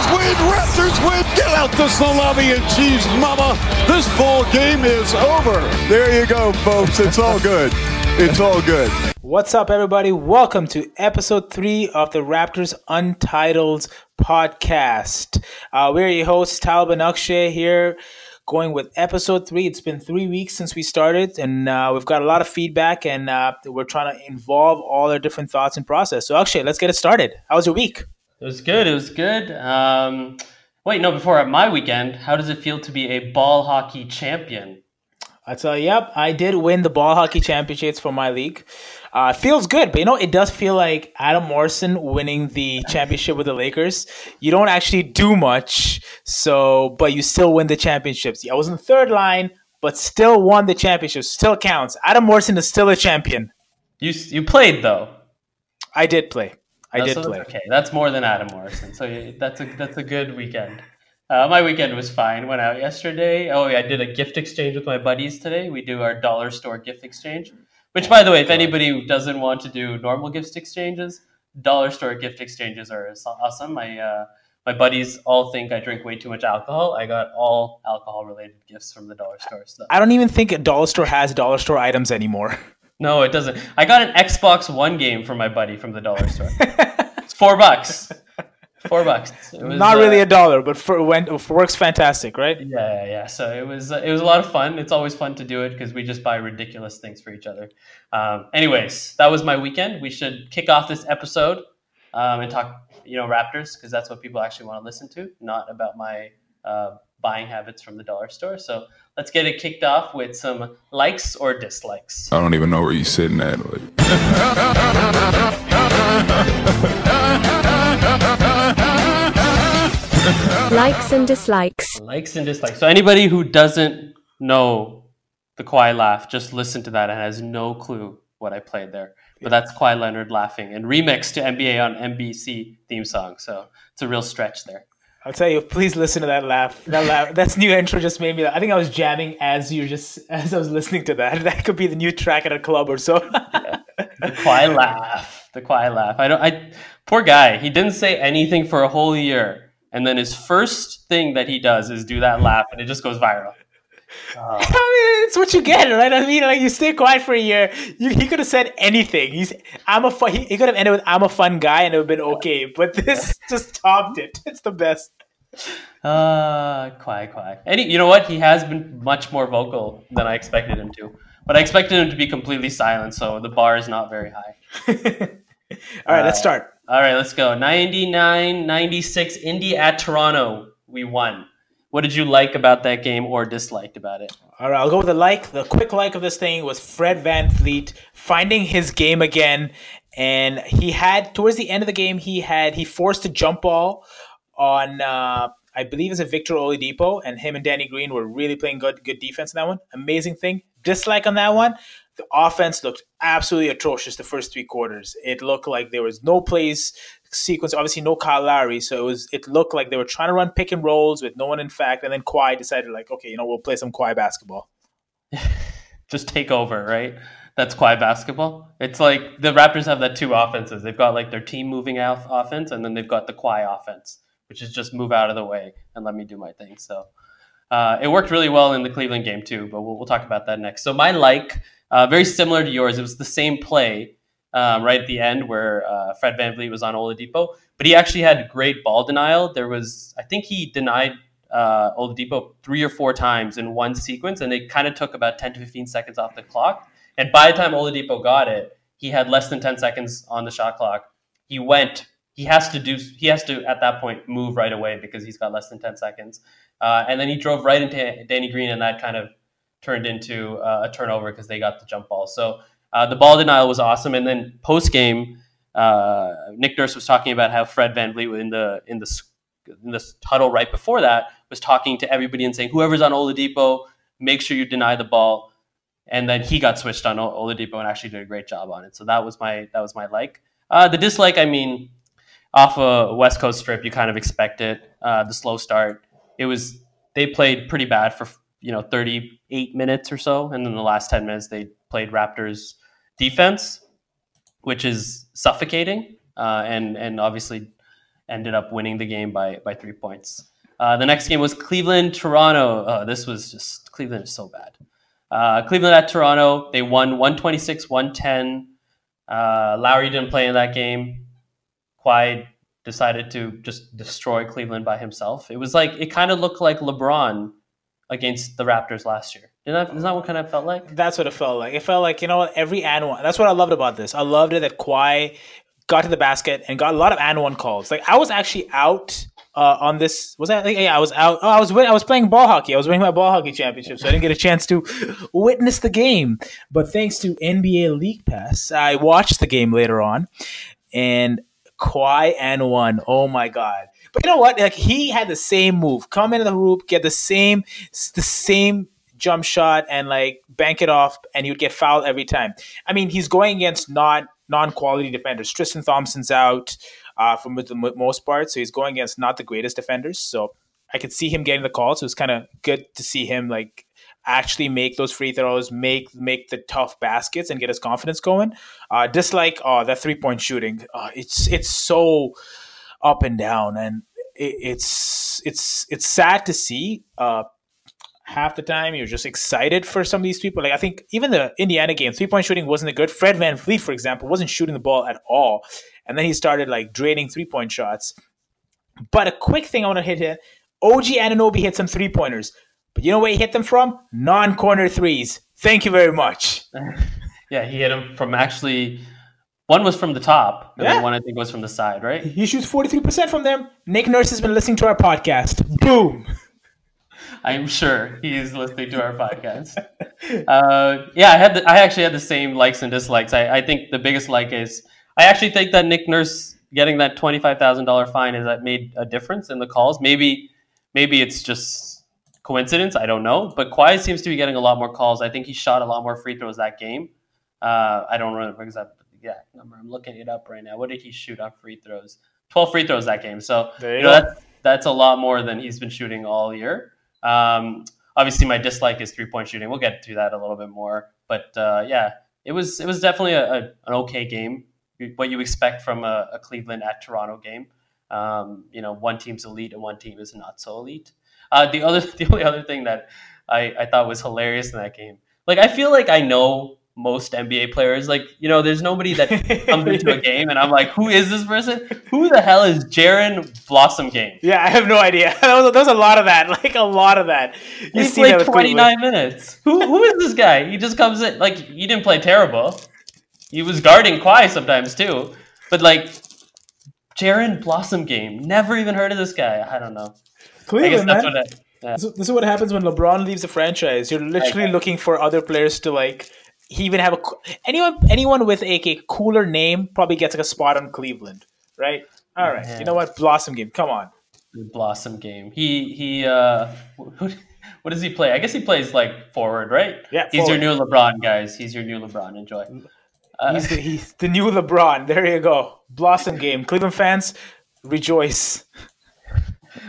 Raptors win! Raptors win! Get out the salami and cheese, mama! This ball game is over. There you go, folks. It's all good. It's all good. What's up, everybody? Welcome to episode three of the Raptors Untitled podcast. Uh, we're your hosts, Talib Akshay here, going with episode three. It's been three weeks since we started, and uh, we've got a lot of feedback, and uh, we're trying to involve all our different thoughts and process. So, Akshay, let's get it started. How was your week? It was good. It was good. Um, wait, no, before my weekend, how does it feel to be a ball hockey champion? I tell you, yep, I did win the ball hockey championships for my league. Uh, feels good, but you know, it does feel like Adam Morrison winning the championship with the Lakers. You don't actually do much, so but you still win the championships. I was in the third line, but still won the championship. Still counts. Adam Morrison is still a champion. You you played though. I did play. I No, did so play. Okay, that's more than Adam Morrison. So that's a that's a good weekend. Uh, my weekend was fine. Went out yesterday. Oh, yeah, I did a gift exchange with my buddies today. We do our dollar store gift exchange. Which, by the way, if anybody doesn't want to do normal gift exchanges, dollar store gift exchanges are awesome. My uh, my buddies all think I drink way too much alcohol. I got all alcohol related gifts from the dollar store. So I don't even think a dollar store has dollar store items anymore. no, it doesn't. I got an Xbox One game from my buddy from the dollar store. it's four bucks. Four bucks. It was, Not uh, really a dollar, but for when works fantastic, right? Yeah, yeah, yeah. So it was uh, it was a lot of fun. It's always fun to do it because we just buy ridiculous things for each other. Um, anyways, that was my weekend. We should kick off this episode um, and talk, you know, Raptors because that's what people actually want to listen to, not about my uh, buying habits from the dollar store. So let's get it kicked off with some likes or dislikes. I don't even know where you're sitting at. Like, Likes and dislikes. Likes and dislikes. So anybody who doesn't know the Kawhi laugh, just listen to that and has no clue what I played there. But that's Kawhi Leonard laughing and remixed to NBA on NBC theme song. So it's a real stretch there. I'll tell you, please listen to that laugh. That laugh, that's new intro just made me. Laugh. I think I was jamming as you just as I was listening to that. That could be the new track at a club or so. The quiet laugh. The quiet laugh. I don't. I poor guy. He didn't say anything for a whole year, and then his first thing that he does is do that laugh, and it just goes viral. I mean, it's what you get, right? I mean, like you stay quiet for a year. You, he could have said anything. He's I'm a fun. He, he could have ended with I'm a fun guy and it would have been okay. But this just topped it. It's the best. Uh, quiet, Kawhi. And he, you know what? He has been much more vocal than I expected him to. But I expected him to be completely silent, so the bar is not very high. All right, let's start. All right, let's go. 99 96, Indy at Toronto. We won. What did you like about that game or disliked about it? All right, I'll go with the like. The quick like of this thing was Fred VanVleet finding his game again, and he had towards the end of the game he had he forced a jump ball on uh, I believe it's a Victor Oladipo, and him and Danny Green were really playing good good defense in that one. Amazing thing. Dislike on that one. The offense looked absolutely atrocious the first three quarters. It looked like there was no plays sequence. Obviously, no Kyle Lowry, so it was. It looked like they were trying to run pick and rolls with no one in fact, and then Kawhi decided like, okay, you know, we'll play some Kawhi basketball. Just take over, right? That's Kawhi basketball. It's like the Raptors have that two offenses. They've got like their team moving off offense, and then they've got the Kawhi offense, which is just move out of the way and let me do my thing. So uh, it worked really well in the Cleveland game too, but we'll, we'll talk about that next. So my like, uh, very similar to yours. It was the same play um, right at the end where uh, Fred VanVleet was on Oladipo, but he actually had great ball denial. There was, I think he denied uh, Oladipo three or four times in one sequence, and it kind of took about 10 to 15 seconds off the clock. And by the time Oladipo got it, he had less than 10 seconds on the shot clock. He went, he has to do, he has to at that point move right away because he's got less than 10 seconds. Uh, and then he drove right into Danny Green, and that kind of turned into uh, a turnover because they got the jump ball. So uh, the ball denial was awesome. And then post game, uh, Nick Nurse was talking about how Fred VanVleet in the in the in this huddle right before that was talking to everybody and saying, whoever's on Oladipo, make sure you deny the ball. And then he got switched on Oladipo and actually did a great job on it. So that was my that was my like. Uh, the dislike, I mean, off a West Coast strip, you kind of expect it. Uh, the slow start, it was they played pretty bad for you know 38 minutes or so, and then the last 10 minutes they played Raptors defense, which is suffocating. Uh, and and obviously ended up winning the game by by three points. Uh, the next game was Cleveland Toronto. Oh, this was just Cleveland is so bad. Uh, Cleveland at Toronto, they won 126 110. Uh, Lowry didn't play in that game. Kawhi decided to just destroy Cleveland by himself. It was like it kind of looked like LeBron against the Raptors last year. Is that, is that what kind of felt like? That's what it felt like. It felt like you know what every and one. That's what I loved about this. I loved it that Kawhi got to the basket and got a lot of and one calls. Like I was actually out uh, on this. Was that? Yeah, I was out. Oh, I was I was playing ball hockey. I was winning my ball hockey championship, so I didn't get a chance to witness the game. But thanks to NBA League Pass, I watched the game later on, and Kawhi and one. Oh my god. But you know what? Like he had the same move. Come into the hoop, get the same the same jump shot and like bank it off and he would get fouled every time. I mean, he's going against not non quality defenders. Tristan Thompson's out uh, for the most part, so he's going against not the greatest defenders. So I could see him getting the call. So it's kind of good to see him like actually make those free throws, make make the tough baskets, and get his confidence going. Uh, dislike uh, that three point shooting. Uh, it's it's so up and down, and it, it's it's it's sad to see. Uh, half the time you're just excited for some of these people. Like I think even the Indiana game, three point shooting wasn't good. Fred Van VanVleet, for example, wasn't shooting the ball at all. And then he started like draining three point shots. But a quick thing I want to hit here OG Anunoby hit some three pointers. But you know where he hit them from? Non corner threes. Thank you very much. yeah, he hit them from actually. One was from the top, and Yeah. then one I think was from the side, right? He shoots 43% from them. Nick Nurse has been listening to our podcast. Boom. I'm sure he is listening to our podcast. Uh, yeah, I had the, I actually had the same likes and dislikes. I, I think the biggest like is I actually think that Nick Nurse getting that twenty five thousand dollar fine is that made a difference in the calls. Maybe maybe it's just coincidence. I don't know. But Kawhi seems to be getting a lot more calls. I think he shot a lot more free throws that game. Uh, I don't remember exactly exact number. I'm looking it up right now. What did he shoot on free throws? Twelve free throws that game. So you know, that's that's a lot more than he's been shooting all year. Um, obviously, my dislike is three point shooting. We'll get to that a little bit more, but uh, yeah, it was it was definitely a, a, an okay game. What you expect from a, a Cleveland at Toronto game. Um, you know, one team's elite and one team is not so elite. Uh, the other, the only other thing that I, I thought was hilarious in that game, like I feel like I know most NBA players. Like you know, there's nobody that comes into a game and I'm like, who is this person? Who the hell is Jaron Blossomgame? Yeah, I have no idea. There was, there was a lot of that. Like a lot of that. You He played 29 Cleveland. minutes. Who who is this guy? He just comes in like he didn't play terrible. He was guarding Kawhi sometimes too, but like Jaron Blossomgame. Never even heard of this guy. I don't know. Cleveland, man. I, yeah. This, this is what happens when LeBron leaves the franchise. You're literally Okay. looking for other players to like. He even have a anyone anyone with a, a cooler name probably gets like a spot on Cleveland, right? All right, Yeah. you know what? Blossomgame. Come on. Blossomgame. He he. Uh, what, what does he play? I guess he plays like forward, right? Yeah, He's your new LeBron, guys. He's your new LeBron. Enjoy. Uh, He's the, he's the new LeBron. There you go. Blossomgame. Cleveland fans, rejoice.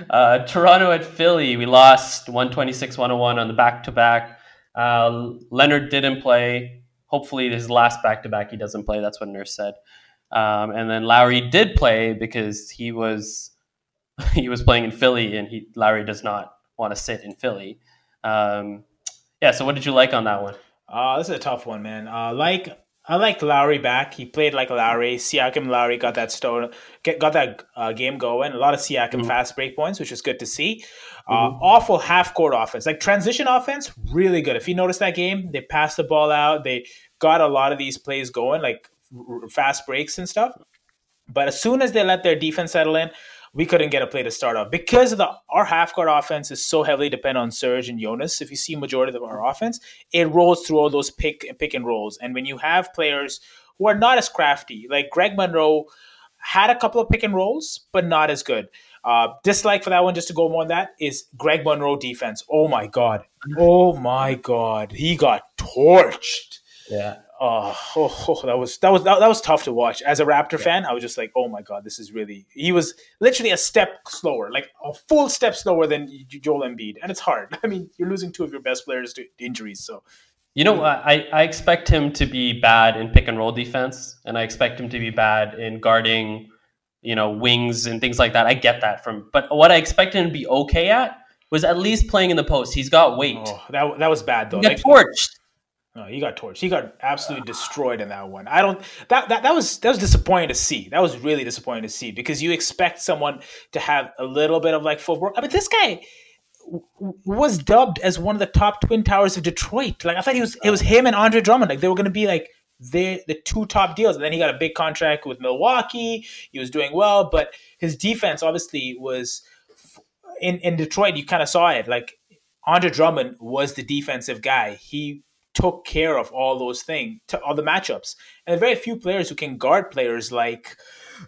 Uh, Toronto at Philly, we lost 126 101 on the back to back. Leonard didn't play. Hopefully, his last back to back, he doesn't play. That's what Nurse said. Um, and then Lowry did play because he was he was playing in Philly, and he Lowry does not want to sit in Philly. Um, yeah. So, what did you like on that one? Uh, this is a tough one, man. Uh, like I like Lowry back. He played like Lowry. Siakam Lowry got that stone, get, got that uh, game going. A lot of Siakam Mhm. fast break points, which is good to see. Uh, Awful half court offense, like transition offense, really good. If you notice that game, they passed the ball out. They got a lot of these plays going, like r- fast breaks and stuff. But as soon as they let their defense settle in, we couldn't get a play to start off because of the our half court offense is so heavily dependent on Serge and Jonas. If you see majority of our offense, it rolls through all those pick pick and rolls. And when you have players who are not as crafty, like Greg Monroe had a couple of pick and rolls, but not as good. Uh, dislike for that one, just to go more on that, is Greg Monroe defense. Oh my god. Oh my god. He got torched. Yeah. Oh, oh, oh, that was that was that, that was tough to watch. As a Raptor fan, I was just like, "Oh my god, this is really." He was literally a step slower, like a full step slower than Joel Embiid, and it's hard. I mean, you're losing two of your best players to injuries, so You know, I, I expect him to be bad in pick and roll defense, and I expect him to be bad in guarding you know, wings and things like that. I get that from, but what I expected him to be okay at was at least playing in the post. He's got weight. Oh, that that was bad though. he got Like, torched. no, he got torched. He got absolutely destroyed in that one. I don't. That, that that was that was disappointing to see. That was really disappointing to see because you expect someone to have a little bit of like full work. I mean, this guy w- was dubbed as one of the top twin towers of Detroit. Like I thought he was. It was him and Andre Drummond. Like they were going to be like the the two top deals. And then he got a big contract with Milwaukee. He was doing well, but his defense obviously was in in Detroit. You kind of saw it. Like Andre Drummond was the defensive guy. He took care of all those things, all the matchups. And very few players who can guard players like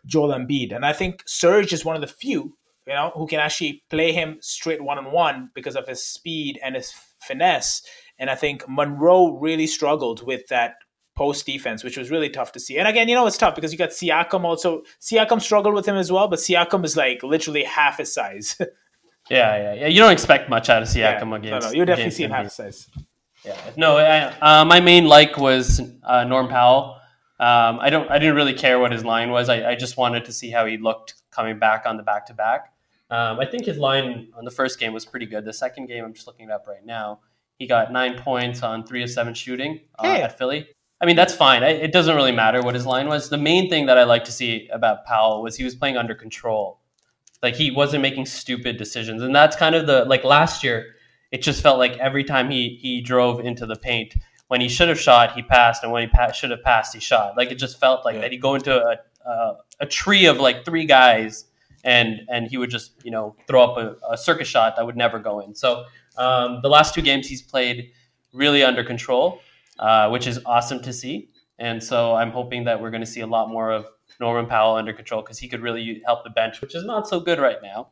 Joel Embiid. And I think Serge is one of the few, you know, who can actually play him straight one on one because of his speed and his finesse. And I think Monroe really struggled with that post defense, which was really tough to see. And again, you know, it's tough because you got Siakam also. Siakam struggled with him as well, but Siakam is like literally half his size. Yeah, yeah, yeah. You don't expect much out of Siakam Yeah, no, against. no, you definitely see him half his size. Yeah. No, I, uh, my main like was uh, Norm Powell. Um, I don't. I didn't really care what his line was. I, I just wanted to see how he looked coming back on the back to back. I think his line on the first game was pretty good. The second game, I'm just looking it up right now. He got nine points on three of seven shooting uh, Yeah. at Philly. I mean, that's fine. I, it doesn't really matter what his line was. The main thing that I like to see about Powell was he was playing under control. Like he wasn't making stupid decisions, and that's kind of the like last year. It just felt like every time he he drove into the paint, when he should have shot, he passed, and when he pa- should have passed, he shot. Like it just felt like Yeah. that. He'd go into a, a a tree of like three guys, and and he would just you know throw up a, a circus shot that would never go in. So um, the last two games he's played really under control, uh, which is awesome to see. And so I'm hoping that we're going to see a lot more of Norman Powell under control because he could really help the bench, which is not so good right now.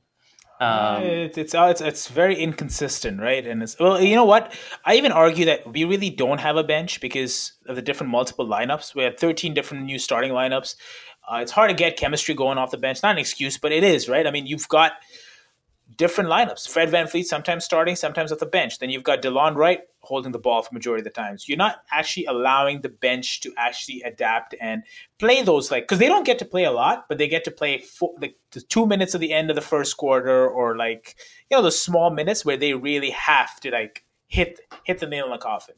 Um, it's it's uh, it's it's very inconsistent, right? And it's well, you know what? I even argue that we really don't have a bench because of the different multiple lineups. We have 13 different new starting lineups. Uh, it's hard to get chemistry going off the bench. Not an excuse, but it is, right? I mean, you've got different lineups. Fred VanVleet sometimes starting, sometimes at the bench. Then you've got Delon Wright holding the ball for majority of the times. You're not actually allowing the bench to actually adapt and play those like because they don't get to play a lot, but they get to play four, like the two minutes of the end of the first quarter or like you know the small minutes where they really have to like hit hit the nail in the coffin.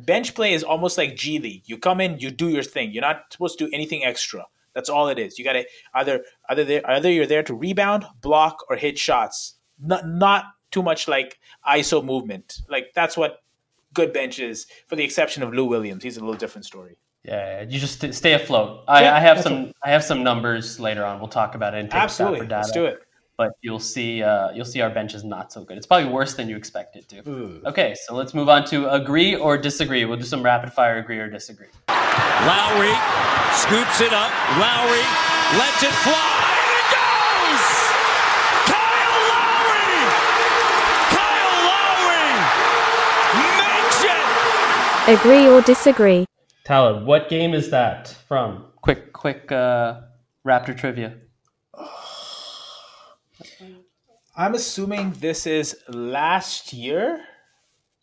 Bench play is almost like G League. You come in, you do your thing. You're not supposed to do anything extra. That's all it is. You got to either either there, either you're there to rebound, block, or hit shots. Not not too much like ISO movement. Like that's what good bench is, for the exception of Lou Williams. He's a little different story. yeah, you just stay afloat. I, Yeah, I have some. I have some numbers later on. We'll talk about it and take Absolutely, data. let's do it. But you'll see. Uh, you'll see our bench is not so good. It's probably worse than you expect it to. Ooh. Okay, so let's move on to agree or disagree. We'll do some rapid fire agree or disagree. Lowry scoops it up. Lowry lets it fly. And it goes! Kyle Lowry! Kyle Lowry makes it! Agree or disagree? Talib, what game is that from? Quick, quick uh, Raptor trivia. I'm assuming this is last year.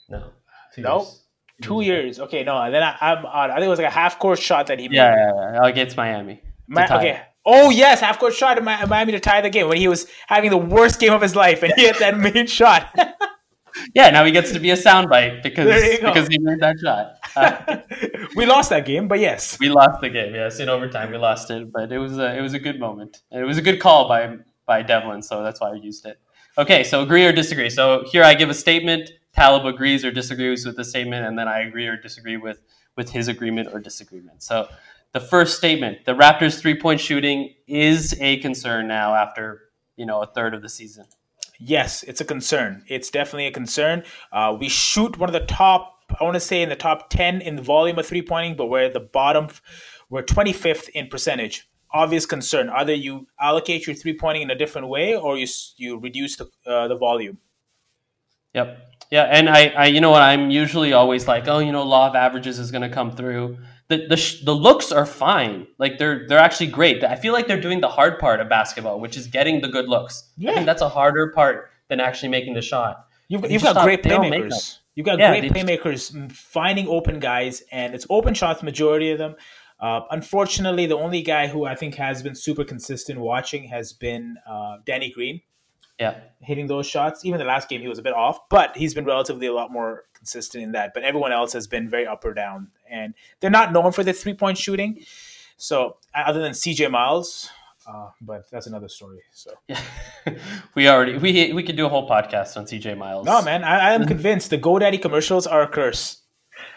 No. two Nope. years. Two years. Okay, no. And then I, I'm odd. I think it was like a half court shot that he made. Yeah, yeah, yeah. against Miami. tie okay. Oh yes, half court shot in Miami to tie the game when he was having the worst game of his life and he hit that main shot. Yeah, now he gets to be a soundbite because There you go. because he made that shot. Uh, we lost that game, but yes. we lost the game. Yes, in overtime we lost it, but it was a it was a good moment. And it was a good call by by Devlin, so that's why I used it. Okay, so agree or disagree. So here I give a statement. Talib agrees or disagrees with the statement, and then I agree or disagree with with his agreement or disagreement. So the first statement: the Raptors' three point shooting is a concern now after you know a third of the season. Yes, it's a concern. It's definitely a concern. Uh, we shoot one of the top, I want to say in the top 10 in the volume of three pointing, but we're at the bottom, we're 25th in percentage. Obvious concern. Either you allocate your three pointing in a different way or you, you reduce the, uh, the volume. Yep. Yeah, and I, I, you know what? I'm usually always like, oh, you know, law of averages is going to come through. The the sh- the looks are fine. Like they're they're actually great. I feel like they're doing the hard part of basketball, which is getting the good looks. I Yeah. think that's a harder part than actually making the shot. You've, you've just got great playmakers. You've got Yeah, great just- playmakers mm, finding open guys, and it's open shots, majority of them. Uh, unfortunately, the only guy who I think has been super consistent watching has been uh, Danny Green Yeah. hitting those shots. Even the last game, he was a bit off, but he's been relatively a lot more consistent in that. But everyone else has been very up or down, and they're not known for their three point shooting. So, other than CJ Miles, uh, but that's another story. So, Yeah. we already we we could do a whole podcast on CJ Miles. no, man, I, I am convinced the GoDaddy commercials are a curse.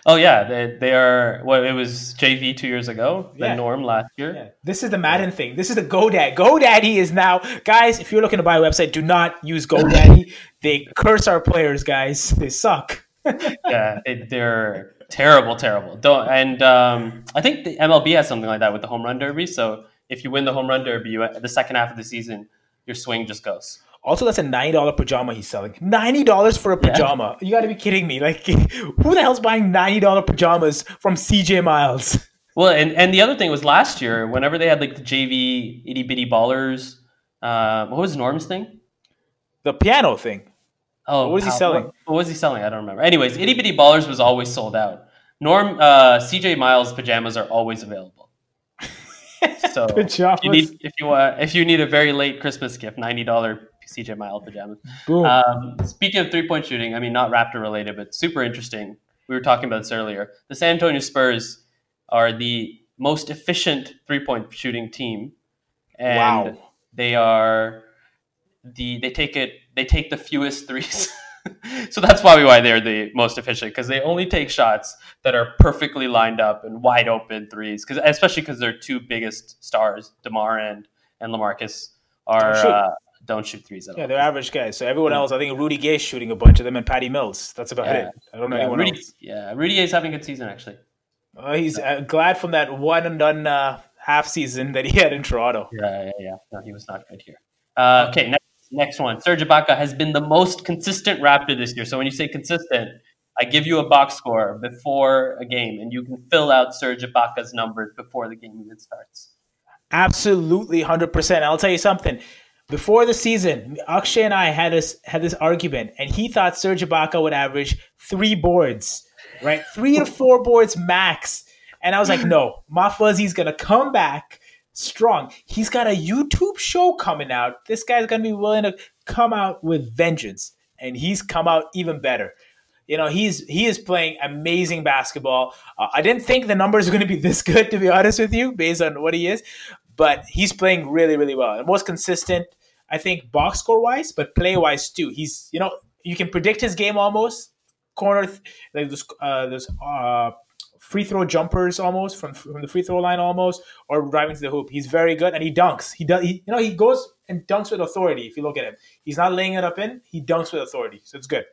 Oh yeah, they they are. Well, it was JV two years ago. Yeah. The norm last year. Yeah. This is the Madden thing. This is the GoDaddy. GoDaddy is now, guys. If you're looking to buy a website, do not use GoDaddy. they curse our players, guys. They suck. yeah, it, they're terrible, terrible. Don't and um, I think the MLB has something like that with the home run derby. So if you win the home run derby, you, the second half of the season, your swing just goes. Also, that's a ninety dollar pajama he's selling. Ninety dollars for a pajama? You got to be kidding me! Like, who the hell's buying ninety dollar pajamas from CJ Miles? Well, and, and the other thing was last year, whenever they had like the JV itty bitty ballers, uh, what was Norm's thing? The piano thing. Oh, What was he selling? What, what was he selling? I don't remember. Anyways, itty bitty ballers was always sold out. Norm, uh, CJ Miles pajamas are always available. So Pajamas. if you need if you uh, if you need a very late Christmas gift, ninety dollar CJ Miles pajamas. Um, speaking of three point shooting, I mean not Raptor related, but super interesting. We were talking about this earlier. The San Antonio Spurs are the most efficient three point shooting team, and Wow. they are the they take it they take the fewest threes. so that's probably why they're the most efficient because they only take shots that are perfectly lined up and wide open threes. Because especially because their two biggest stars, DeMar and and LaMarcus, are uh, don't shoot threes at yeah, all. they're average guys. So everyone else, I think Rudy Gay's shooting a bunch of them, and Patty Mills. That's about Yeah. it. I don't know Yeah, anyone Rudy, else. yeah, Rudy is having a good season actually. Uh, he's uh, glad from that one and done uh, half season that he had in Toronto. Yeah, yeah, yeah. No, he was not good here. Uh, okay, next, next one. Serge Ibaka has been the most consistent Raptor this year. So when you say consistent, I give you a box score before a game, and you can fill out Serge Ibaka's numbers before the game even starts. Absolutely, hundred percent. I'll tell you something. Before the season, Akshay and I had this had this argument, and he thought Serge Ibaka would average three boards, right? Three to four boards max. And I was like, no, Mafuzi's gonna come back strong. He's got a YouTube show coming out. This guy's gonna be willing to come out with vengeance, and he's come out even better. You know, he's he is playing amazing basketball. Uh, I didn't think the numbers are going to be this good, to be honest with you, based on what he is. But he's playing really, really well. And most consistent, I think, box score wise, but play wise too. He's you know you can predict his game almost corner like those uh, those uh, free throw jumpers almost from from the free throw line almost or driving to the hoop. He's very good and he dunks. He does. He, you know he goes and dunks with authority. If you look at him, he's not laying it up in. He dunks with authority. So it's good.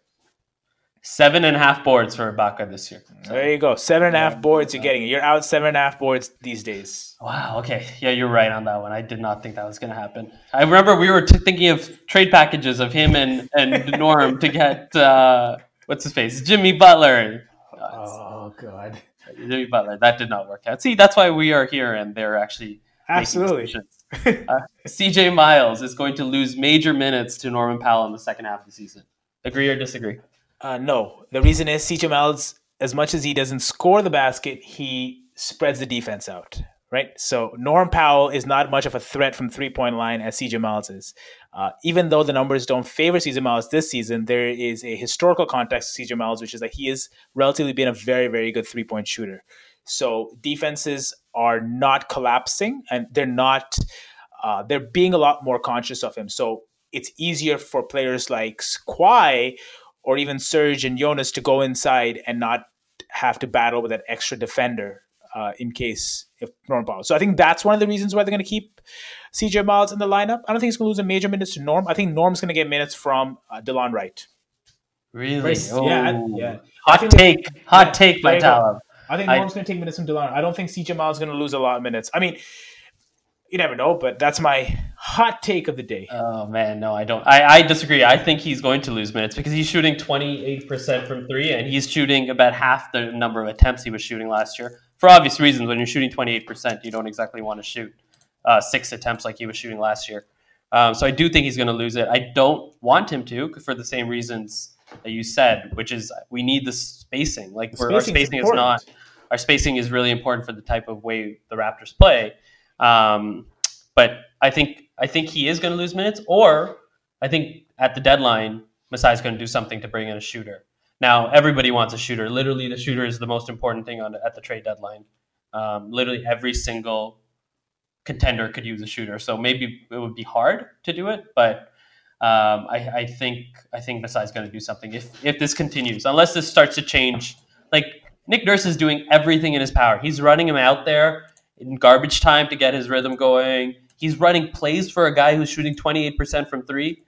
Seven and a half boards for Ibaka this year. There you go. Seven and a half boards you're getting. It. You're out seven and a half boards these days. Wow. Okay. Yeah, you're right on that one. I did not think that was going to happen. I remember we were t- thinking of trade packages of him and and Norm to get uh, what's his face, Jimmy Butler. Oh god. Jimmy Butler. That did not work out. See, that's why we are here, and they're actually Absolutely. Uh, CJ Miles is going to lose major minutes to Norman Powell in the second half of the season. Agree or disagree? Uh, no. The reason is CJ Miles, as much as he doesn't score the basket, he spreads the defense out. Right? So Norm Powell is not much of a threat from three point line as CJ Miles is. Uh, even though the numbers don't favor CJ Miles this season, there is a historical context to CJ Miles, which is that he has relatively been a very, very good three point shooter. So defenses are not collapsing and they're not, uh, they're being a lot more conscious of him. So it's easier for players like Kawhi or even Serge and Jonas to go inside and not have to battle with that extra defender uh, in case if Norm Powell. So I think that's one of the reasons why they're going to keep CJ Miles in the lineup. I don't think he's going to lose a major minutes to Norm. I think Norm's going to get minutes from uh, Delon Wright. Really? Right. Yeah, Oh. yeah. Hot think- take. Hot yeah, take there by you. Talib. I think I- Norm's going to take minutes from Delon. I don't think CJ Miles is going to lose a lot of minutes. I mean, you never know, but that's my hot take of the day. Oh man, no, I don't. I, I disagree. I think he's going to lose minutes because he's shooting 28% from three, and he's shooting about half the number of attempts he was shooting last year. For obvious reasons, when you're shooting 28%, you don't exactly want to shoot uh, six attempts like he was shooting last year. Um, so I do think he's going to lose it. I don't want him to for the same reasons that you said, which is we need the spacing. Like we're, our spacing is not our spacing is really important for the type of way the Raptors play. Um, but I think I think he is going to lose minutes, or I think at the deadline, Masai is going to do something to bring in a shooter. Now everybody wants a shooter. Literally, the shooter is the most important thing on at the trade deadline. Um, literally, every single contender could use a shooter. So maybe it would be hard to do it, but um, I, I, think I think Masai's going to do something if if this continues, unless this starts to change. Like Nick Nurse is doing everything in his power. He's running him out there in garbage time to get his rhythm going. He's running plays for a guy who's shooting 28% from three.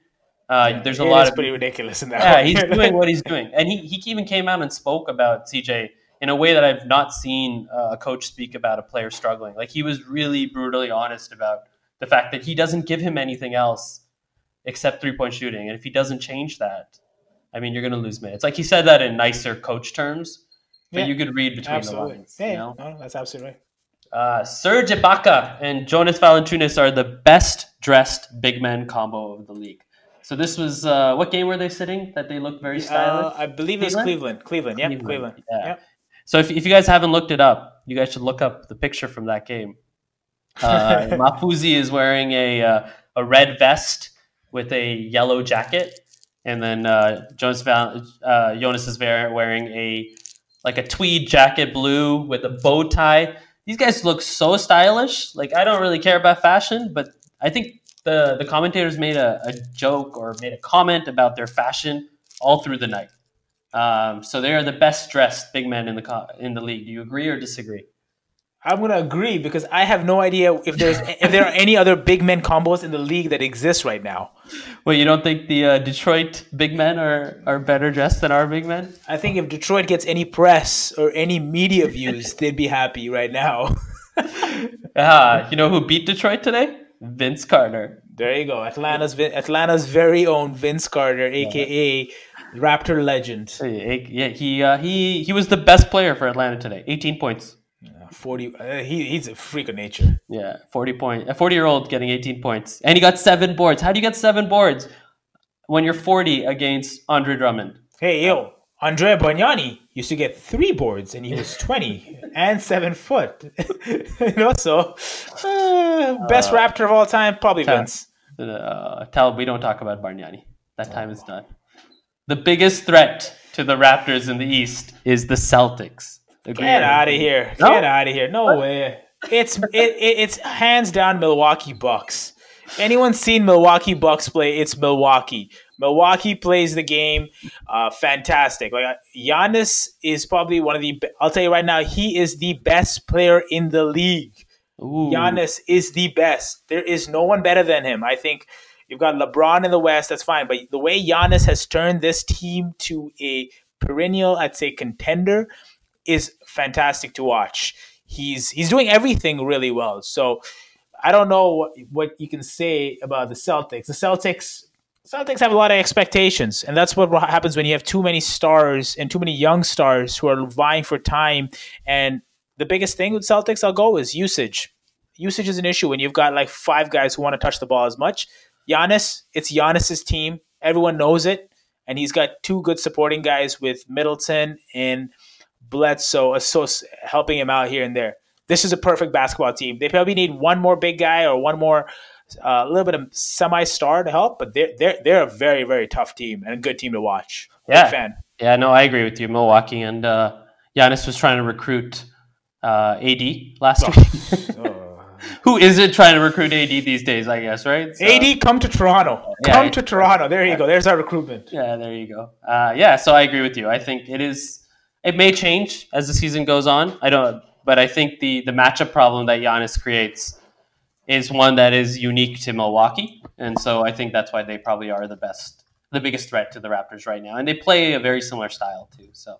Uh, yeah, there's a lot of pretty ridiculous in that. Yeah, he's doing what he's doing, and he, he even came out and spoke about CJ in a way that I've not seen uh, a coach speak about a player struggling. Like he was really brutally honest about the fact that he doesn't give him anything else except three point shooting, and if he doesn't change that, I mean, you're going to lose minutes. Like he said that in nicer coach terms, but yeah, you could read between absolutely. the lines. Yeah, you know? no, that's absolutely right. Uh, Serge Ibaka and Jonas Valanciunas are the best dressed big men combo of the league. So this was uh, what game were they sitting that they looked very stylish? Uh, I believe it's Cleveland. Cleveland, yeah, Cleveland. Cleveland. Yeah. So if, if you guys haven't looked it up, you guys should look up the picture from that game. Uh, Mafuzi is wearing a uh, a red vest with a yellow jacket, and then uh, Jonas Val- uh, Jonas is wearing a like a tweed jacket, blue with a bow tie. These guys look so stylish. Like I don't really care about fashion, but I think the the commentators made a, a joke or made a comment about their fashion all through the night. Um, so they are the best dressed big men in the in the league. Do you agree or disagree? I'm gonna agree because I have no idea if there's if there are any other big men combos in the league that exist right now. Well, you don't think the uh, Detroit big men are are better dressed than our big men? I think if Detroit gets any press or any media views, they'd be happy right now. ah, you know who beat Detroit today? Vince Carter. There you go, Atlanta's Atlanta's very own Vince Carter, aka Raptor legend. Yeah, he uh, he he was the best player for Atlanta today. 18 points. Yeah, 40 uh, he, he's a freak of nature. Yeah, 40 point. A 40 year old getting 18 points. And he got seven boards. How do you get seven boards when you're 40 against Andre Drummond? Hey, yo, Andrea Bargnani used to get three boards and he was 20 and seven foot. you know, so uh, best uh, Raptor of all time, probably tell, Vince. Uh, tell we don't talk about Bargnani. That time is done. The biggest threat to the Raptors in the East is the Celtics. Agree Get out of here! No? Get out of here! No what? way! It's it, it, it's hands down Milwaukee Bucks. Anyone seen Milwaukee Bucks play? It's Milwaukee. Milwaukee plays the game uh, fantastic. Like Giannis is probably one of the. I'll tell you right now, he is the best player in the league. Ooh. Giannis is the best. There is no one better than him. I think You've got LeBron in the West, that's fine. But the way Giannis has turned this team to a perennial, I'd say, contender is fantastic to watch. He's he's doing everything really well. So I don't know what, what you can say about the Celtics. The Celtics Celtics have a lot of expectations, and that's what happens when you have too many stars and too many young stars who are vying for time. And the biggest thing with Celtics, I'll go, is usage. Usage is an issue when you've got like five guys who want to touch the ball as much. Giannis, it's Giannis's team. Everyone knows it, and he's got two good supporting guys with Middleton and Bledsoe helping him out here and there. This is a perfect basketball team. They probably need one more big guy or one more a uh, little bit of semi-star to help, but they're they're they're a very very tough team and a good team to watch. Yeah, big fan. Yeah, no, I agree with you. Milwaukee and uh, Giannis was trying to recruit uh, AD last oh. week. oh. Who isn't trying to recruit AD these days? I guess right. So, AD, come to Toronto. Come yeah, to Toronto. There you go. There's our recruitment. Yeah, there you go. Uh, yeah, so I agree with you. I think it is. It may change as the season goes on. I don't, but I think the the matchup problem that Giannis creates is one that is unique to Milwaukee, and so I think that's why they probably are the best, the biggest threat to the Raptors right now, and they play a very similar style too. So,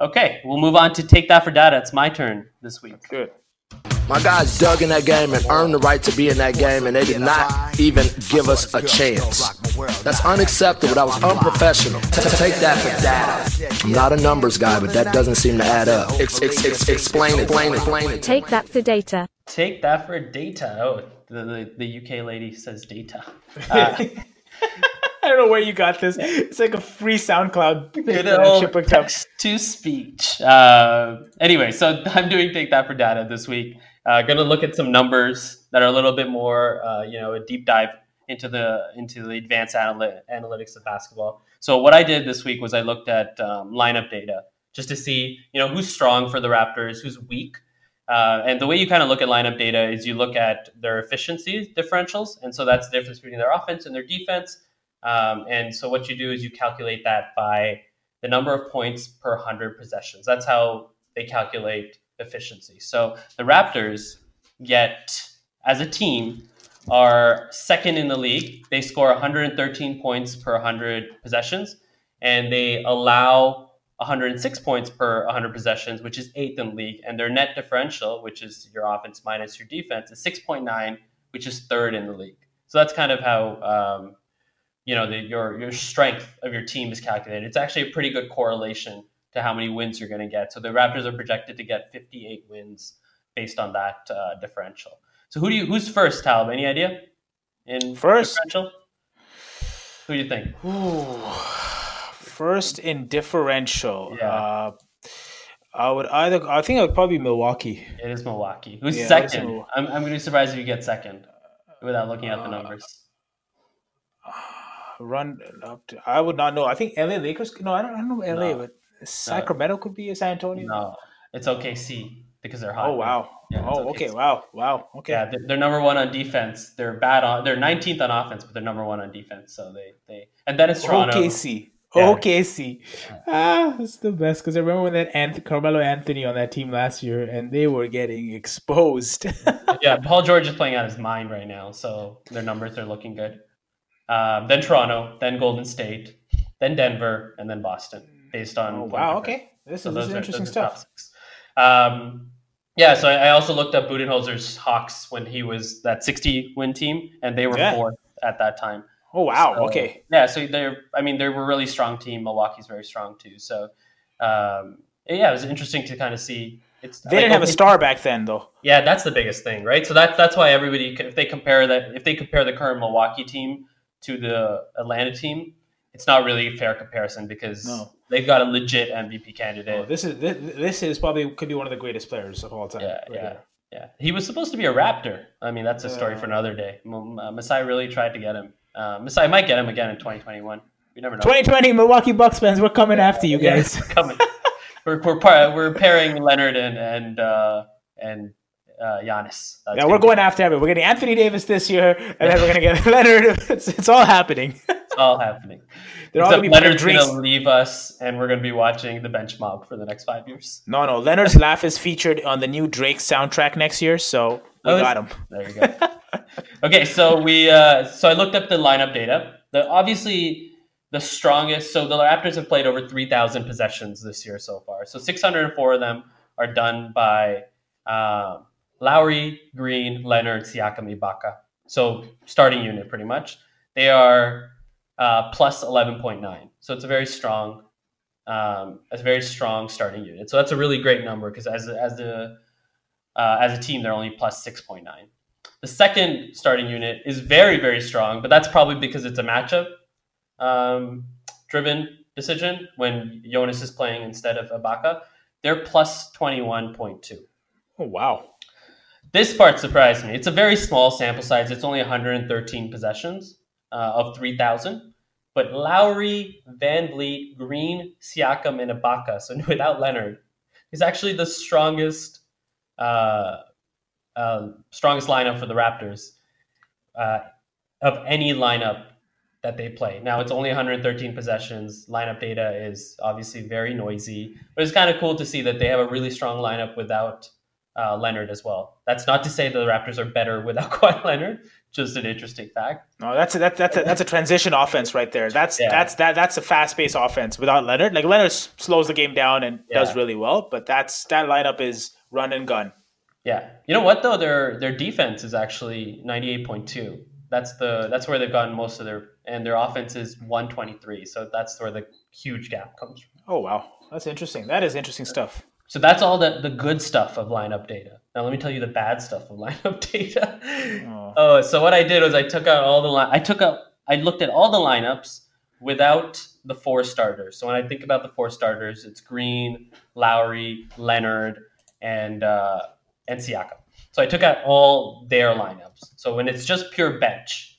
okay, we'll move on to take that for data. It's my turn this week. Good. My guys dug in that game and earned the right to be in that game, and they did not even give us a chance. That's unacceptable. That was unprofessional. Take that for data. I'm not a numbers guy, but that doesn't seem to add up. Ex- ex- ex- explain it, explain it, explain it. Take that for data. Take that for data. Oh, the, the, the UK lady says data. Uh, I don't know where you got this. It's like a free SoundCloud thing Good old picked up. text to speech. Uh, anyway, so I'm doing take that for data this week. Uh, going to look at some numbers that are a little bit more, uh, you know, a deep dive into the into the advanced analy- analytics of basketball. So what I did this week was I looked at um, lineup data just to see, you know, who's strong for the Raptors, who's weak. Uh, and the way you kind of look at lineup data is you look at their efficiency differentials, and so that's the difference between their offense and their defense. Um, and so what you do is you calculate that by the number of points per 100 possessions. That's how they calculate efficiency. So the Raptors get, as a team, are second in the league. They score 113 points per 100 possessions, and they allow 106 points per 100 possessions, which is eighth in the league. And their net differential, which is your offense minus your defense, is 6.9, which is third in the league. So that's kind of how um, you know the, your your strength of your team is calculated. It's actually a pretty good correlation to how many wins you're going to get. So the Raptors are projected to get 58 wins based on that uh, differential. So who do you who's first, Talib? Any idea? In First? differential? Who do you think? Ooh. First in differential. Yeah. Uh, I would either. I think it would probably be Milwaukee. It is Milwaukee. Who's Yeah, second? Milwaukee. I'm, I'm going to be surprised if you get second without looking at the numbers. Run up to. I would not know. I think LA Lakers. No, I don't, I don't know LA, No. but Sacramento could be a San Antonio. No, it's OKC because they're hot. Oh wow. Yeah, oh okay. Wow. Wow. Okay. Yeah, they're, they're number one on defense. They're bad on. They're 19th on offense, but they're number one on defense. So they they and then it's Toronto. OKC. Yeah. OKC. Ah, it's the best because I remember when that Anth- Carmelo Anthony on that team last year, and they were getting exposed. Yeah, Paul George is playing out his mind right now, so their numbers are looking good. Um, then Toronto, then Golden State, then Denver, and then Boston, based on. oh wow. Okay. This So is, this is interesting are stuff. Um, yeah, so I, I also looked up Budenholzer's Hawks when he was that 60 win team, and they were Yeah. fourth at that time. Oh wow. So, okay. Yeah, so they're. I mean, they were a really strong team. Milwaukee's very strong too. So, um, yeah, it was interesting to kind of see. It's They like, didn't have a star back then, though. Yeah, that's the biggest thing, right? So that's that's why everybody, if they compare that, if they compare the current Milwaukee team to the Atlanta team, it's not really a fair comparison because No. they've got a legit MVP candidate. Oh, this is this, this is probably could be one of the greatest players of all time. Yeah, right yeah. here. Yeah, he was supposed to be a Raptor. I mean, that's a story Yeah. for another day. Uh, Masai really tried to get him. Uh, Masai might get him again in 2021. You never know. 2020 Milwaukee Bucks fans, we're coming after you Yeah, guys. we're coming. we're we're, par- we're pairing Leonard and and uh, and uh, Giannis. That's Yeah, we're be- going after everyone. We're getting Anthony Davis this year, and then we're gonna get Leonard. It's, it's all happening. It's all happening. They're all Except gonna be Leonard's drinks. gonna leave us, and we're gonna be watching the bench mob for the next five years. No, no. Leonard's laugh is featured on the new Drake soundtrack next year, so we Oh, got him. There you go. okay, so we uh, so I looked up the lineup data. The obviously the strongest. So the Raptors have played over three thousand possessions this year so far. So six hundred and four of them are done by um, Lowry, Green, Leonard, Siakam, Ibaka. So starting unit pretty much. They are uh, plus eleven point nine. So it's a very strong. Um, a very strong starting unit. So that's a really great number because as a- as the uh, as a team, they're only plus 6.9. The second starting unit is very, very strong, but that's probably because it's a matchup um, driven decision when Jonas is playing instead of Ibaka. They're plus 21.2. Oh wow. This part surprised me. It's a very small sample size. It's only 113 possessions uh, of 3,000. But Lowry, VanVleet, Green, Siakam, and Ibaka, so without Leonard, is actually the strongest uh, uh, strongest lineup for the Raptors uh, of any lineup that they play. Now it's only 113 possessions. Lineup data is obviously very noisy, but it's kind of cool to see that they have a really strong lineup without uh, Leonard as well. That's not to say the Raptors are better without Kawhi Leonard. Just an interesting fact. No, that's a, that, that's a, that's a transition offense right there. That's Yeah. that's that that's a fast paced offense without Leonard. Like Leonard slows the game down and does really well, but that's that lineup is run and gun. Yeah. You know what though? Their their defense is actually 98.2. That's the that's where they've gotten most of their and their offense is 123. So that's where the huge gap comes from. Oh wow, that's interesting. That is interesting stuff. So that's all the, the good stuff of lineup data. Now let me tell you the bad stuff of lineup data. Oh. Oh, so what I did was I took out all the li- I took up I looked at all the lineups without the four starters. So when I think about the four starters, it's Green, Lowry, Leonard, and uh, and Siakam. So I took out all their lineups. So when it's just pure bench,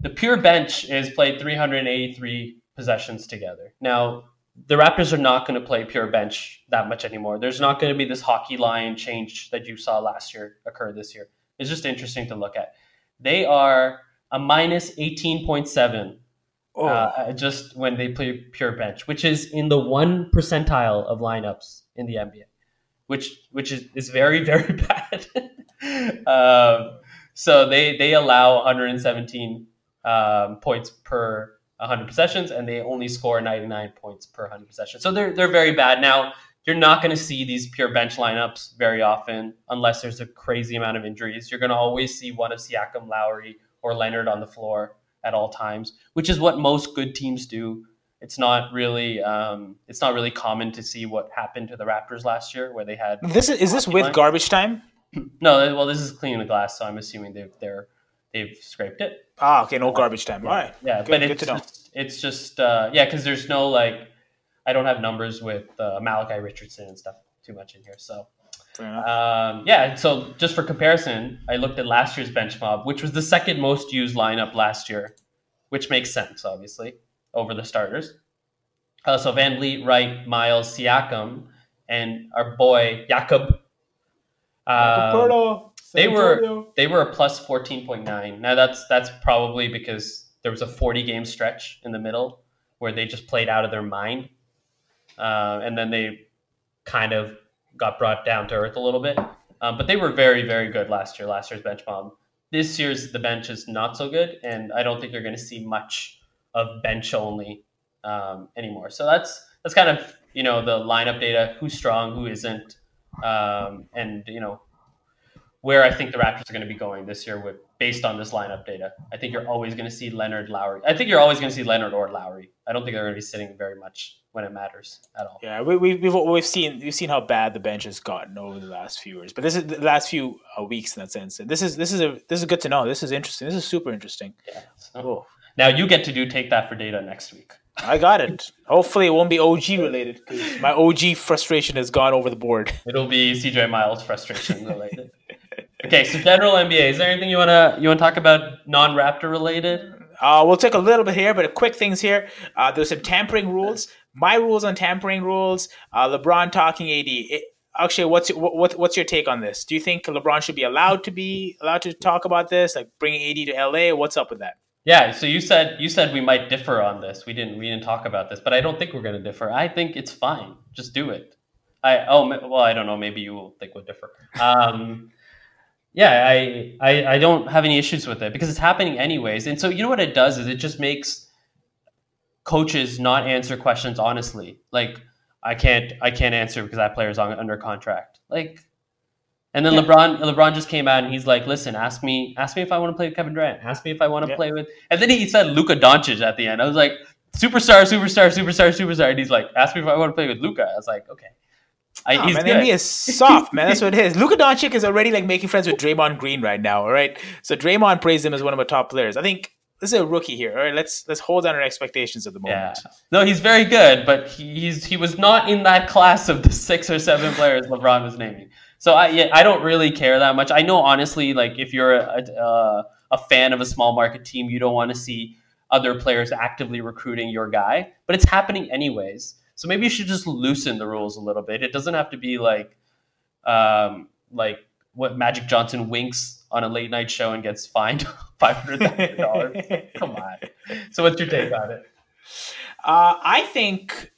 the pure bench is played 383 possessions together. Now the Raptors are not going to play pure bench that much anymore. There's not going to be this hockey line change that you saw last year occur this year. It's just interesting to look at. They are a minus 18.7 Oh. uh, just when they play pure bench, which is in the one percentile of lineups in the NBA, which which is, is very very bad. um, so they they allow 117 um, points per 100 possessions, and they only score 99 points per 100 possessions. So they're they're very bad. Now you're not going to see these pure bench lineups very often unless there's a crazy amount of injuries. You're going to always see one of Siakam, Lowry, or Leonard on the floor at all times, which is what most good teams do. It's not really um, it's not really common to see what happened to the Raptors last year, where they had This is is this with line? garbage time? no. Well, this is cleaning the glass, so I'm assuming they've they're they've scraped it. Ah, okay, no garbage time. All right. Yeah, Good- but it's just, it's just uh, yeah, because there's no like I don't have numbers with uh, Malachi Richardson and stuff too much in here, so. Um, yeah, so just for comparison, I looked at last year's bench mob, which was the second most used lineup last year, which makes sense, obviously, over the starters. Uh, so VanVleet, Wright, Miles, Siakam, and our boy Jakob. Um, they were they were a plus fourteen point nine. Now that's that's probably because there was a forty game stretch in the middle where they just played out of their mind, uh, and then they kind of got brought down to earth a little bit. Um, but they were very very good last year. Last year's bench bomb. This year's the bench is not so good, and I don't think you're going to see much of bench only um, anymore. So that's that's kind of you know the lineup data: who's strong, who isn't, um, and you know where I think the Raptors are going to be going this year with based on this lineup data. I think you're always going to see Leonard Lowry. I think you're always going to see Leonard or Lowry. I don't think they're going to be sitting very much when it matters at all. Yeah, we, we, we've we've seen we've seen how bad the bench has gotten over the last few years, but this is the last few uh, weeks in that sense. And this is this is a this is good to know. This is interesting. This is super interesting. Yeah. So- Oh, Now you get to do take that for data next week. I got it. Hopefully, it won't be OG related because my OG frustration has gone over the board. It'll be CJ Miles frustration related. okay, so general NBA. Is there anything you wanna you wanna talk about non Raptor related? Uh, we'll take a little bit here, but quick things here. Uh, there's some tampering rules. My rules on tampering rules. Uh, LeBron talking AD. It, Akshay, what's your, what, what's your take on this? Do you think LeBron should be allowed to be allowed to talk about this, like bringing AD to LA? What's up with that? Yeah, so you said you said we might differ on this. We didn't we didn't talk about this, but I don't think we're going to differ. I think it's fine. Just do it. I oh well, I don't know. Maybe you will think we'll differ. Um, yeah, I, I I don't have any issues with it because it's happening anyways. And so you know what it does is it just makes coaches not answer questions honestly. Like I can't I can't answer because that player's on under contract. Like and then Yeah. LeBron LeBron just came out and he's like, "Listen, ask me ask me if I want to play with Kevin Durant. Ask me if I want to Yeah. play with." And then he said Luka Doncic at the end. I was like, "Superstar, superstar, superstar, superstar." And he's like, "Ask me if I want to play with Luka." I was like, "Okay." I, Oh, he's man, the NBA is soft, man. That's what it is. Luka Doncic is already like making friends with Draymond Green right now. All right, so Draymond praised him as one of our top players. I think this is a rookie here. All right, let's let's hold down our expectations at the Yeah. moment. No, he's very good, but he, he's he was not in that class of the six or seven players LeBron was naming. So I yeah, I don't really care that much. I know honestly, like if you're a a, a fan of a small market team, you don't want to see other players actively recruiting your guy, but it's happening anyways. So maybe you should just loosen the rules a little bit. It doesn't have to be like um, like what Magic Johnson winks on a late night show and gets fined five hundred thousand dollars. Come on. So what's your take on it? Uh, I think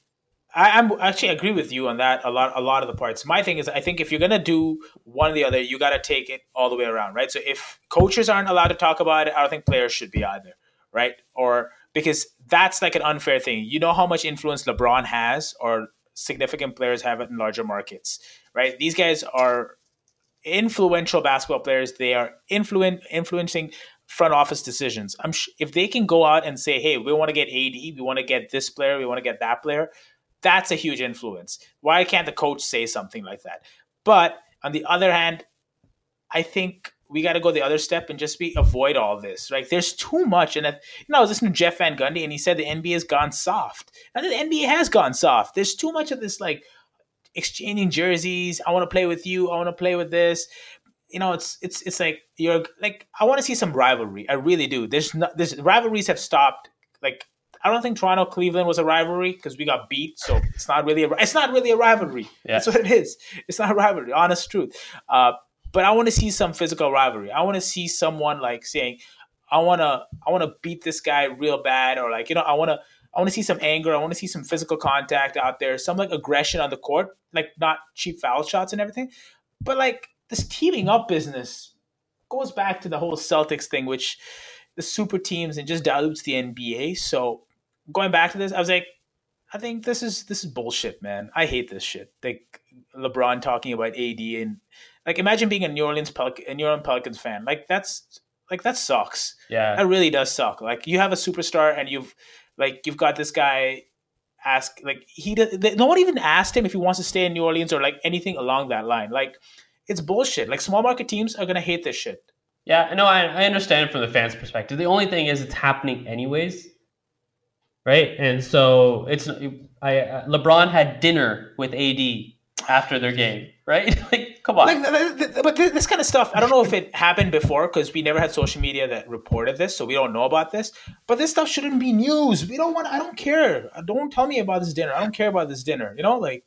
I, I'm actually agree with you on that a lot. A lot of the parts. My thing is, I think if you're gonna do one or the other, you got to take it all the way around, right? So if coaches aren't allowed to talk about it, I don't think players should be either, right? Or because that's like an unfair thing. You know how much influence LeBron has, or significant players have it in larger markets, right? These guys are influential basketball players. They are influen- influencing front office decisions. I'm sh- if they can go out and say, "Hey, we want to get AD, we want to get this player, we want to get that player," that's a huge influence. Why can't the coach say something like that? But on the other hand, I think we got to go the other step and just be avoid all this. Like there's too much. And if, you know, I was listening to Jeff Van Gundy and he said the NBA has gone soft. And the NBA has gone soft. There's too much of this like exchanging jerseys. I want to play with you. I want to play with this. You know, it's it's it's like you're like I want to see some rivalry. I really do. There's not this rivalries have stopped. Like I don't think Toronto Cleveland was a rivalry because we got beat, so it's not really a it's not really a rivalry. Yeah. That's what it is. It's not a rivalry. Honest truth. Uh, but I want to see some physical rivalry. I want to see someone like saying, "I want to I want to beat this guy real bad," or like you know, I want to I want to see some anger. I want to see some physical contact out there, some like aggression on the court, like not cheap foul shots and everything, but like this teaming up business goes back to the whole Celtics thing, which the super teams and just dilutes the NBA. So going back to this, I was like, I think this is this is bullshit, man. I hate this shit. Like LeBron talking about AD and like imagine being a New Orleans Pelic- a New Orleans Pelicans fan. Like that's like that sucks. Yeah. That really does suck. Like you have a superstar and you've like you've got this guy ask like he does, no one even asked him if he wants to stay in New Orleans or like anything along that line. Like it's bullshit. Like small market teams are gonna hate this shit. Yeah, no, I, I understand from the fans' perspective. The only thing is, it's happening anyways, right? And so it's I LeBron had dinner with AD after their game, right? like, come on. Like, but this kind of stuff, I don't know if it happened before because we never had social media that reported this, so we don't know about this. But this stuff shouldn't be news. We don't want. I don't care. Don't tell me about this dinner. I don't care about this dinner. You know, like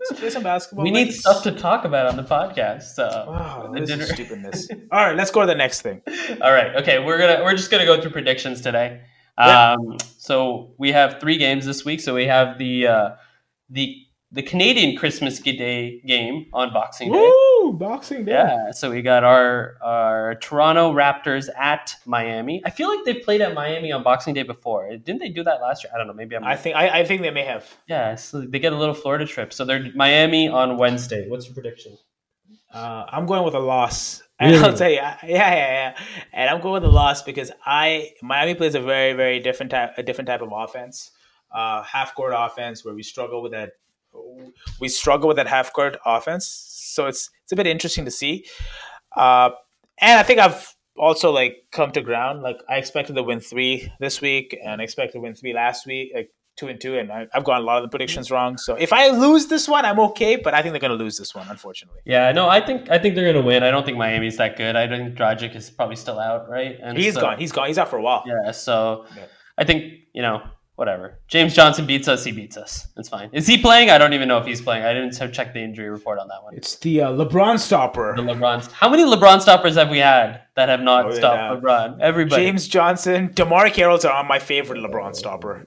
let's play some basketball. we need stuff to talk about on the podcast. So Oh, the this dinner. is stupidness. All right, let's go to the next thing. All right. Okay. We're gonna we're just gonna go through predictions today. Yeah. Um, so we have three games this week. So we have the uh, the the Canadian Christmas Day game on Boxing Day. Woo! Boxing Day. Yeah. So we got our our Toronto Raptors at Miami. I feel like they played at Miami on Boxing Day before. Didn't they do that last year? I don't know. Maybe I'm. I think I, I think they may have. yeah. So they get a little Florida trip. So they're Miami on Wednesday. What's your prediction? Uh, I'm going with a loss. And I'll tell you, yeah, yeah, yeah. And I'm going with a loss because I Miami plays a very, very different type, a different type of offense, uh, half court offense where we struggle with that. We struggle with that half court offense, so it's it's a bit interesting to see. Uh, and I think I've also like come to ground. Like I expected to win three this week, and I expected to win three last week, like two and two, and I, I've gotten a lot of the predictions wrong. So if I lose this one, I'm okay. But I think they're going to lose this one, unfortunately. Yeah. No. I think I think they're gonna win. I don't think Miami's that good. I think Dragic is probably still out, right? And He's so- gone. He's gone. He's out for a while. Yeah, so Yeah. I think, you know, whatever. James Johnson beats us, he beats us. It's fine. Is he playing? I don't even know if he's playing. I didn't check the injury report on that one. It's the uh, LeBron stopper. The LeBron. How many LeBron stoppers have we had that have not Oh, yeah. stopped LeBron? Everybody. James Johnson, DeMarre Carroll's are on my favorite LeBron stopper.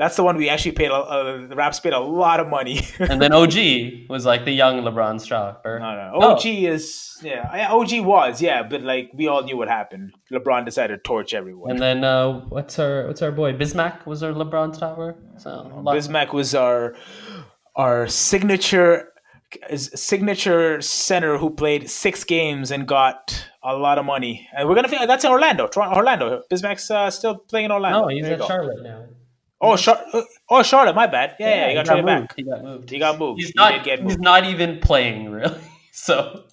That's the one we actually paid. A, uh, the Raps paid a lot of money. And then OG was like the young LeBron stopper. no, no. Oh. OG is yeah. OG was yeah, but like we all knew what happened. LeBron decided to torch everyone. And then uh, what's our what's our boy Bismack was our LeBron stopper. So Bismack was our our signature signature center who played six games and got a lot of money. And we're gonna that's in Orlando. Toronto, Orlando. Bismack's uh, still playing in Orlando. no, he's There at. Charlotte now. Oh, Char- oh, Charlotte. My bad. Yeah, yeah, he got traded moved. back. He got moved. He got moved. He's He not. did get he's not even playing really. So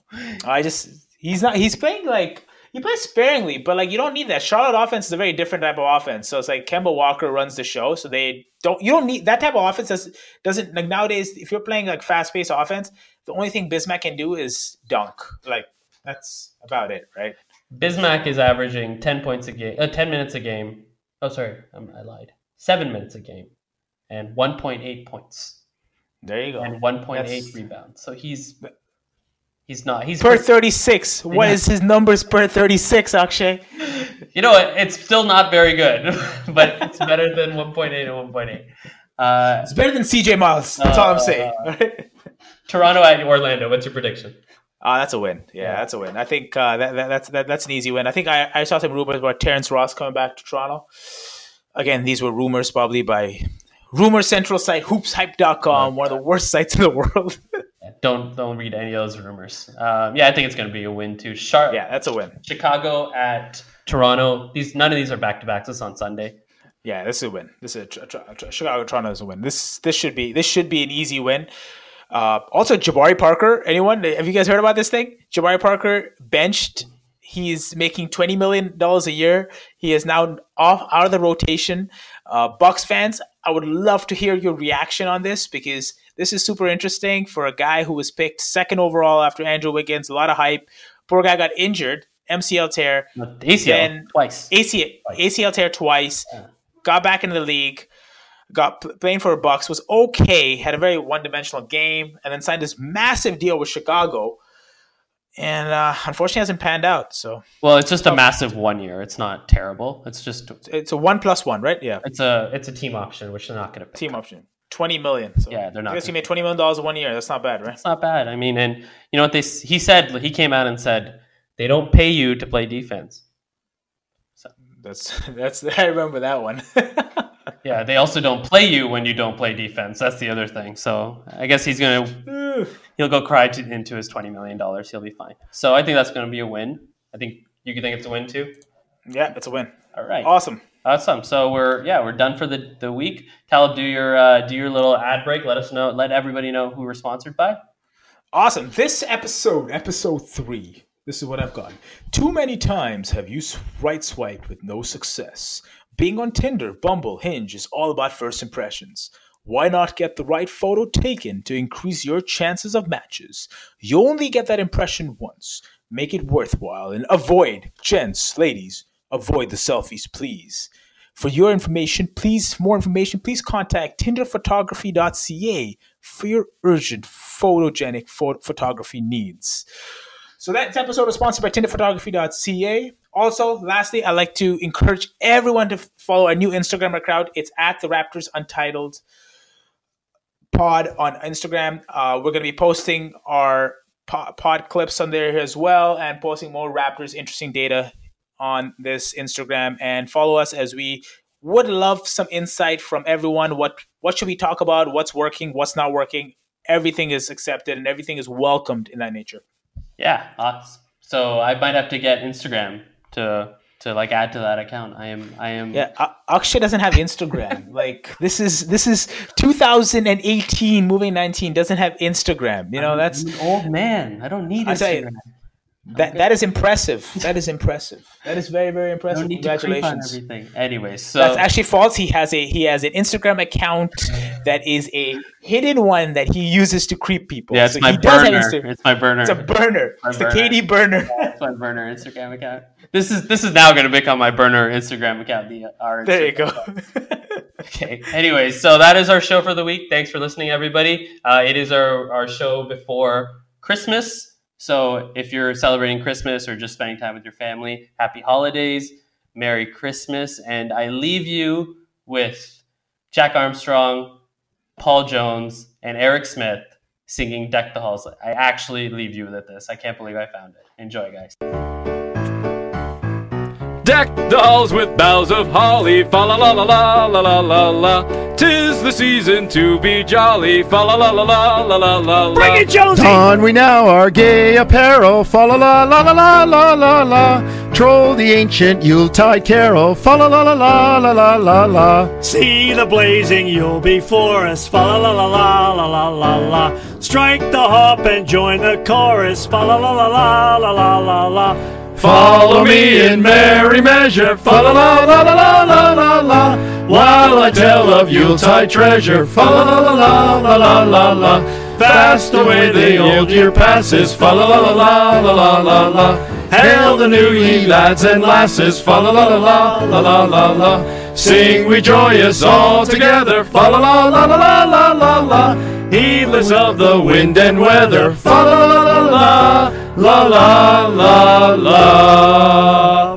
I just he's not he's playing like he plays sparingly, but like you don't need that. Charlotte offense is a very different type of offense. So it's like Kemba Walker runs the show, so they don't you don't need that type of offense. Does, doesn't like nowadays if you're playing like fast paced offense, the only thing Bismack can do is dunk. Like that's about it, right? Bismack is averaging 10 points a game, uh, 10 minutes a game. Oh, sorry, um, I lied. Seven minutes a game and 1.8 points There you go. and 1.8 rebounds. So he's he's not he's per thirty six. What Yeah. is his numbers per thirty six, Akshay? you know what? It's still not very good, but it's better than 1.8 and 1.8. Uh, It's better than CJ Miles. That's all I'm saying. Toronto at Orlando. What's your prediction? Oh, that's a win. Yeah, that's a win. I think uh, that, that that's that, that's an easy win. I think I, I saw some rumors about Terrence Ross coming back to Toronto. Again, these were rumors probably by rumor central site hoopshype.com, one of the worst sites in the world. Don't don't read any of those rumors. Um, yeah, I think it's going to be a win too. Sharp. yeah, that's a win. Chicago at Toronto. These none of these are back to backs. This is on Sunday. Yeah, this is a win. This is a tr- tr- tr- Chicago Toronto is a win. This this should be this should be an easy win. Uh, also, Jabari Parker. Anyone? Have you guys heard about this thing? Jabari Parker benched He's making twenty million dollars a year. He is now off out of the rotation. Uh, Bucks fans, I would love to hear your reaction on this because this is super interesting for a guy who was picked second overall after Andrew Wiggins. A lot of hype. Poor guy got injured, MCL tear, ACL Then- twice. ACL, ACL tear twice. Got back into the league. Got playing for Bucks. Was okay. Had a very one dimensional game, and then signed this massive deal with Chicago. And uh, unfortunately, hasn't panned out. So Well, it's just a massive one year. It's not terrible. It's just it's a one plus one, right? Yeah, it's a it's a team option, which they're not going to team option. Twenty million. So Yeah, they're not I guess he made twenty million dollars in one year. That's not bad, right? It's not bad. I mean, and you know what they he said? He came out and said they don't pay you to play defense. That's that's. I remember that one. Yeah, they also don't play you when you don't play defense. That's the other thing. So I guess he's gonna he'll go cry to, into his twenty million dollars. He'll be fine. So I think that's gonna be a win. I think you can think it's a win too. yeah, it's a win. All right, Awesome. awesome. So we're yeah we're done for the, the week. Talib, do your uh, do your little ad break. Let us know. Let everybody know who we're sponsored by. Awesome. This episode, episode three, this is what I've got. Too many times have you right swiped with no success. Being on Tinder, Bumble, Hinge is all about first impressions. Why not get the right photo taken to increase your chances of matches? You only get that impression once. Make it worthwhile and avoid, gents, ladies, avoid the selfies, please. For your information, please, more information, please contact tinderphotography.ca for your urgent photogenic pho- photography needs. So that episode is sponsored by tinderphotography.ca. Also, lastly, I'd like to encourage everyone to follow our new Instagram account. It's at the Raptors Untitled Pod on Instagram. Uh, we're going to be posting our pod, clips on there as well and posting more Raptors interesting data on this Instagram. And follow us as we would love some insight from everyone. What what should we talk about? What's working? What's not working? Everything is accepted and everything is welcomed in that nature. Yeah. Awesome. So I might have to get Instagram to to like add to that account. I am I am Yeah, Akshay doesn't have Instagram. like this is this is 2018, moving 19 doesn't have Instagram. You know that's I'm an old man. I don't need Instagram. That that is impressive. That is impressive. That is very very impressive. don't need to creep on Congratulations. everything. Anyways, so That's actually false. He has a he has an Instagram account that is a hidden one that he uses to creep people. yeah, it's So my he does burner. Insta- It's my burner. It's a burner. My It's the burner. KD burner. It's my burner Instagram account. This is this is now going to become my burner Instagram account. The our there you go. Okay. Anyways, so that is our show for the week. Thanks for listening, everybody. Uh, it is our, our show before Christmas. So if you're celebrating Christmas or just spending time with your family, happy holidays, Merry Christmas. And I leave you with Jack Armstrong, Paul Jones, and Eric Smith singing Deck the Halls. I actually leave you with this. I can't believe I found it. Enjoy, guys. Deck the halls with boughs of holly, fa la la la la la la la la. Tis the season to be jolly, fa la la la la la la la la. Bring it, Jonesy! Don we now our gay apparel, fa la la la la la la la la. Troll the ancient Yuletide carol, fa la la la la la la la la. See the blazing Yule before us, fa la la la la la la la la. Strike the harp and join the chorus, fa la la la la la la la la. Follow me in merry measure, fa la la la la la la la While I tell of Yuletide treasure, fa la la la la la la la Fast away the old year passes, fa la la la la la la la Hail the new ye lads and lasses, fa la la la la la la la Sing we joyous all together, fa la la la la la la la Heedless of the wind and weather, fa la la la la la la la la.